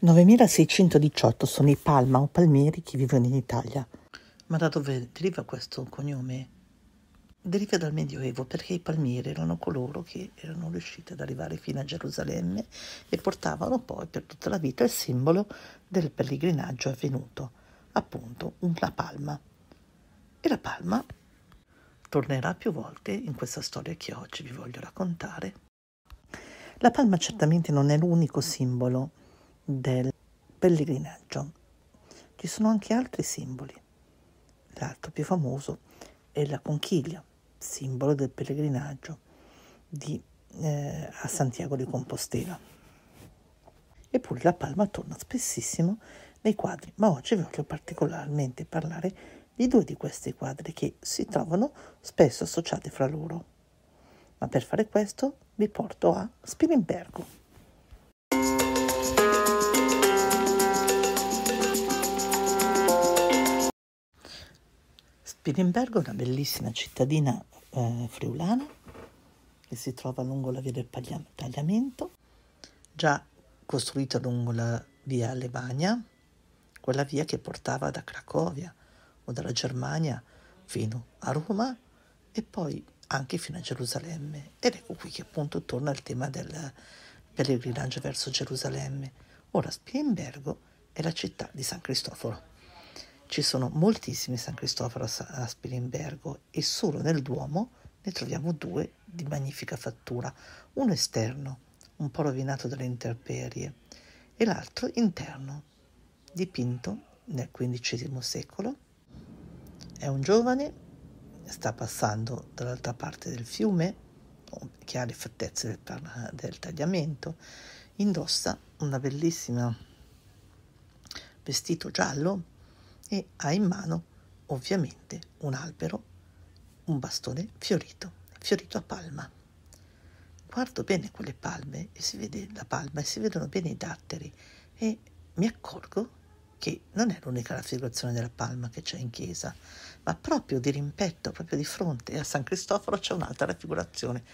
9618 sono i Palma o Palmieri che vivono in Italia. Ma da dove deriva questo cognome? Deriva dal Medioevo perché i Palmieri erano coloro che erano riusciti ad arrivare fino a Gerusalemme e portavano poi per tutta la vita il simbolo del pellegrinaggio avvenuto, appunto una palma. E la palma tornerà più volte in questa storia che oggi vi voglio raccontare. La palma certamente non è l'unico simbolo del pellegrinaggio. Ci sono anche altri simboli. L'altro più famoso è la conchiglia, simbolo del pellegrinaggio di, eh, a Santiago di Compostela. Eppure la palma torna spessissimo nei quadri, ma oggi voglio particolarmente parlare di due di questi quadri che si trovano spesso associati fra loro. Ma per fare questo vi porto a Spilimbergo. Spilimbergo è una bellissima cittadina eh, friulana che si trova lungo la via del Tagliamento, già costruita lungo la via Levagna, quella via che portava da Cracovia o dalla Germania fino a Roma e poi anche fino a Gerusalemme. Ed ecco qui che appunto torna il tema del pellegrinaggio verso Gerusalemme. Ora Spilimbergo è la città di San Cristoforo. Ci sono moltissimi San Cristoforo a Spilimbergo e solo nel Duomo ne troviamo due di magnifica fattura, uno esterno, un po' rovinato dalle intemperie, e l'altro interno, dipinto nel XV secolo. È un giovane, sta passando dall'altra parte del fiume, che ha le fattezze del, del tagliamento, indossa una bellissima vestito giallo e ha in mano ovviamente un albero, un bastone fiorito, fiorito a palma. Guardo bene quelle palme e si vede la palma e si vedono bene i datteri e mi accorgo che non è l'unica raffigurazione della palma che c'è in chiesa, ma proprio di rimpetto, proprio di fronte a San Cristoforo c'è un'altra raffigurazione.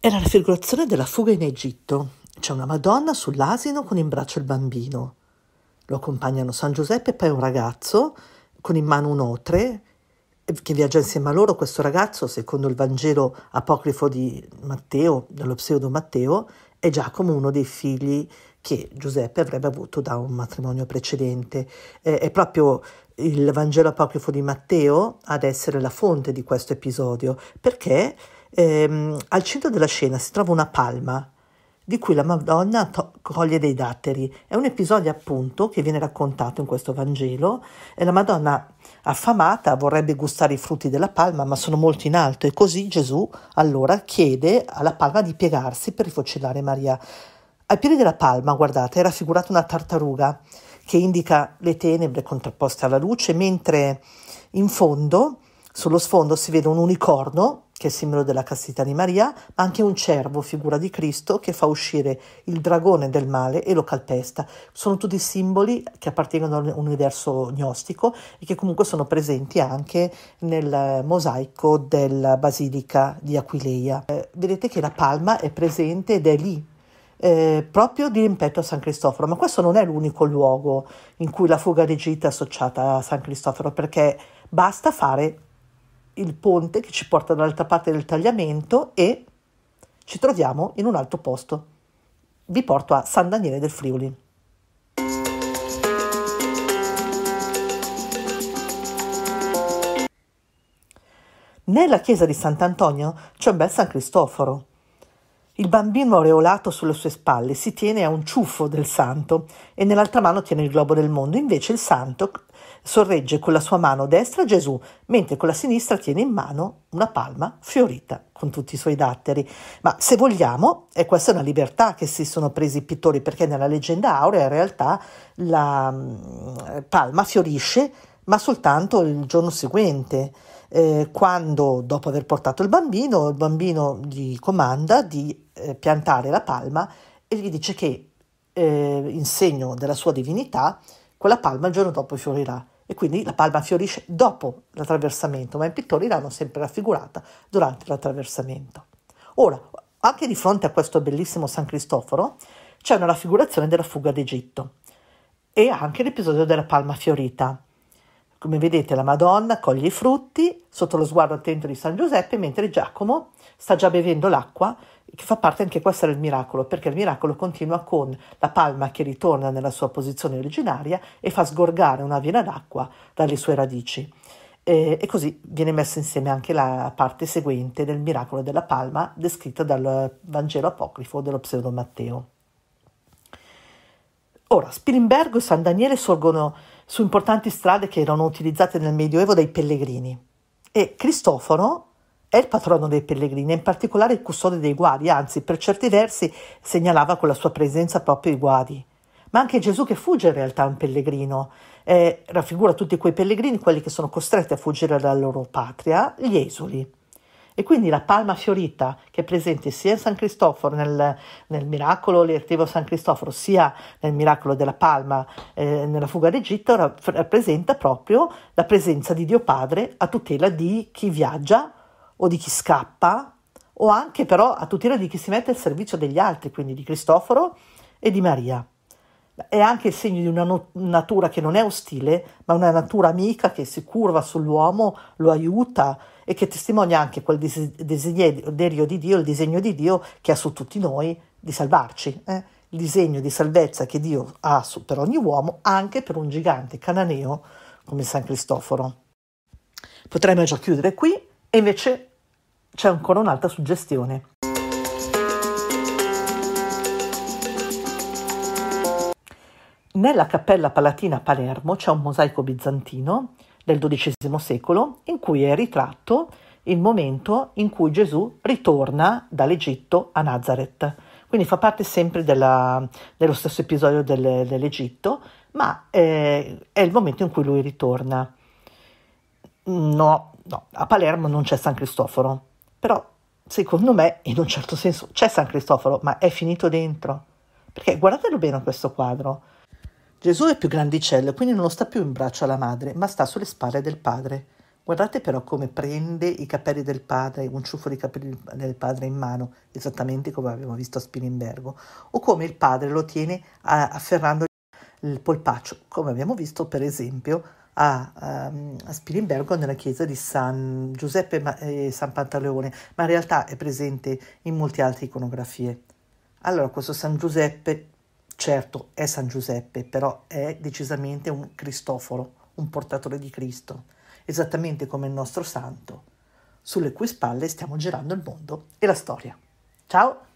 È la raffigurazione della fuga in Egitto. C'è una Madonna sull'asino con in braccio il bambino. Lo accompagnano San Giuseppe e poi un ragazzo con in mano un otre che viaggia insieme a loro. Questo ragazzo, secondo il Vangelo apocrifo di Matteo, dello pseudo Matteo, è Giacomo, uno dei figli che Giuseppe avrebbe avuto da un matrimonio precedente. Eh, è proprio il Vangelo apocrifo di Matteo ad essere la fonte di questo episodio, perché ehm, al centro della scena si trova una palma di cui la Madonna to- coglie dei datteri. È un episodio appunto che viene raccontato in questo Vangelo e la Madonna affamata vorrebbe gustare i frutti della palma ma sono molto in alto e così Gesù allora chiede alla palma di piegarsi per rifocillare Maria. Ai piedi della palma, guardate, è raffigurata una tartaruga che indica le tenebre contrapposte alla luce, mentre in fondo, sullo sfondo, si vede un unicorno che è simbolo della castità di Maria, ma anche un cervo, figura di Cristo, che fa uscire il dragone del male e lo calpesta. Sono tutti simboli che appartengono all'universo gnostico e che comunque sono presenti anche nel mosaico della Basilica di Aquileia. Eh, vedete che la palma è presente ed è lì eh, proprio di rimpetto a San Cristoforo, ma questo non è l'unico luogo in cui la fuga d'Egitto è associata a San Cristoforo, perché basta fare il ponte che ci porta dall'altra parte del tagliamento e ci troviamo in un altro posto. Vi porto a San Daniele del Friuli. Nella chiesa di Sant'Antonio c'è un bel San Cristoforo. Il bambino aureolato sulle sue spalle si tiene a un ciuffo del santo e nell'altra mano tiene il globo del mondo. Invece il santo sorregge con la sua mano destra Gesù, mentre con la sinistra tiene in mano una palma fiorita con tutti i suoi datteri. Ma se vogliamo, e questa è una libertà che si sono presi i pittori, perché nella leggenda aurea in realtà la mm, palma fiorisce, ma soltanto il giorno seguente. Eh, quando dopo aver portato il bambino, il bambino gli comanda di eh, piantare la palma e gli dice che eh, in segno della sua divinità quella palma il giorno dopo fiorirà e quindi la palma fiorisce dopo l'attraversamento, ma i pittori l'hanno sempre raffigurata durante l'attraversamento. Ora, anche di fronte a questo bellissimo San Cristoforo, c'è una raffigurazione della fuga d'Egitto e anche l'episodio della palma fiorita. Come vedete la Madonna coglie i frutti sotto lo sguardo attento di San Giuseppe mentre Giacomo sta già bevendo l'acqua che fa parte anche questo del miracolo, perché il miracolo continua con la palma che ritorna nella sua posizione originaria e fa sgorgare una vena d'acqua dalle sue radici. E, e così viene messa insieme anche la parte seguente del miracolo della palma descritta dal Vangelo apocrifo dello pseudo Matteo. Ora, Spilimbergo e San Daniele sorgono su importanti strade che erano utilizzate nel Medioevo dai pellegrini e Cristoforo è il patrono dei pellegrini, in particolare il custode dei guadi, anzi per certi versi segnalava con la sua presenza proprio i guadi. Ma anche Gesù che fugge in realtà è un pellegrino, eh, raffigura tutti quei pellegrini, quelli che sono costretti a fuggire dalla loro patria, gli esuli. E quindi la palma fiorita che è presente sia in San Cristoforo, nel, nel miracolo l'Ertivo San Cristoforo, sia nel miracolo della palma eh, nella fuga d'Egitto, rappresenta proprio la presenza di Dio Padre a tutela di chi viaggia o di chi scappa o anche però a tutela di chi si mette al servizio degli altri, quindi di Cristoforo e di Maria. È anche il segno di una no- natura che non è ostile, ma una natura amica che si curva sull'uomo, lo aiuta e che testimonia anche quel dis- desiderio di Dio, il disegno di Dio che ha su tutti noi di salvarci. Eh? Il disegno di salvezza che Dio ha su, per ogni uomo, anche per un gigante cananeo come San Cristoforo. Potremmo già chiudere qui e invece c'è ancora un'altra suggestione. Nella cappella palatina a Palermo c'è un mosaico bizantino del XII secolo in cui è ritratto il momento in cui Gesù ritorna dall'Egitto a Nazareth. Quindi fa parte sempre della, dello stesso episodio del, dell'Egitto, ma eh, è il momento in cui lui ritorna. No, no, a Palermo non c'è San Cristoforo, però secondo me in un certo senso c'è San Cristoforo, ma è finito dentro. Perché guardatelo bene questo quadro. Gesù è più grandicello, quindi non sta più in braccio alla madre, ma sta sulle spalle del padre. Guardate però come prende i capelli del padre, un ciuffo di capelli del padre in mano, esattamente come abbiamo visto a Spilimbergo, o come il padre lo tiene afferrando il polpaccio, come abbiamo visto per esempio a, um, a Spilimbergo nella chiesa di San Giuseppe e San Pantaleone, ma in realtà è presente in molte altre iconografie. Allora, questo San Giuseppe, certo, è San Giuseppe, però è decisamente un Cristoforo, un portatore di Cristo, esattamente come il nostro santo, sulle cui spalle stiamo girando il mondo e la storia. Ciao!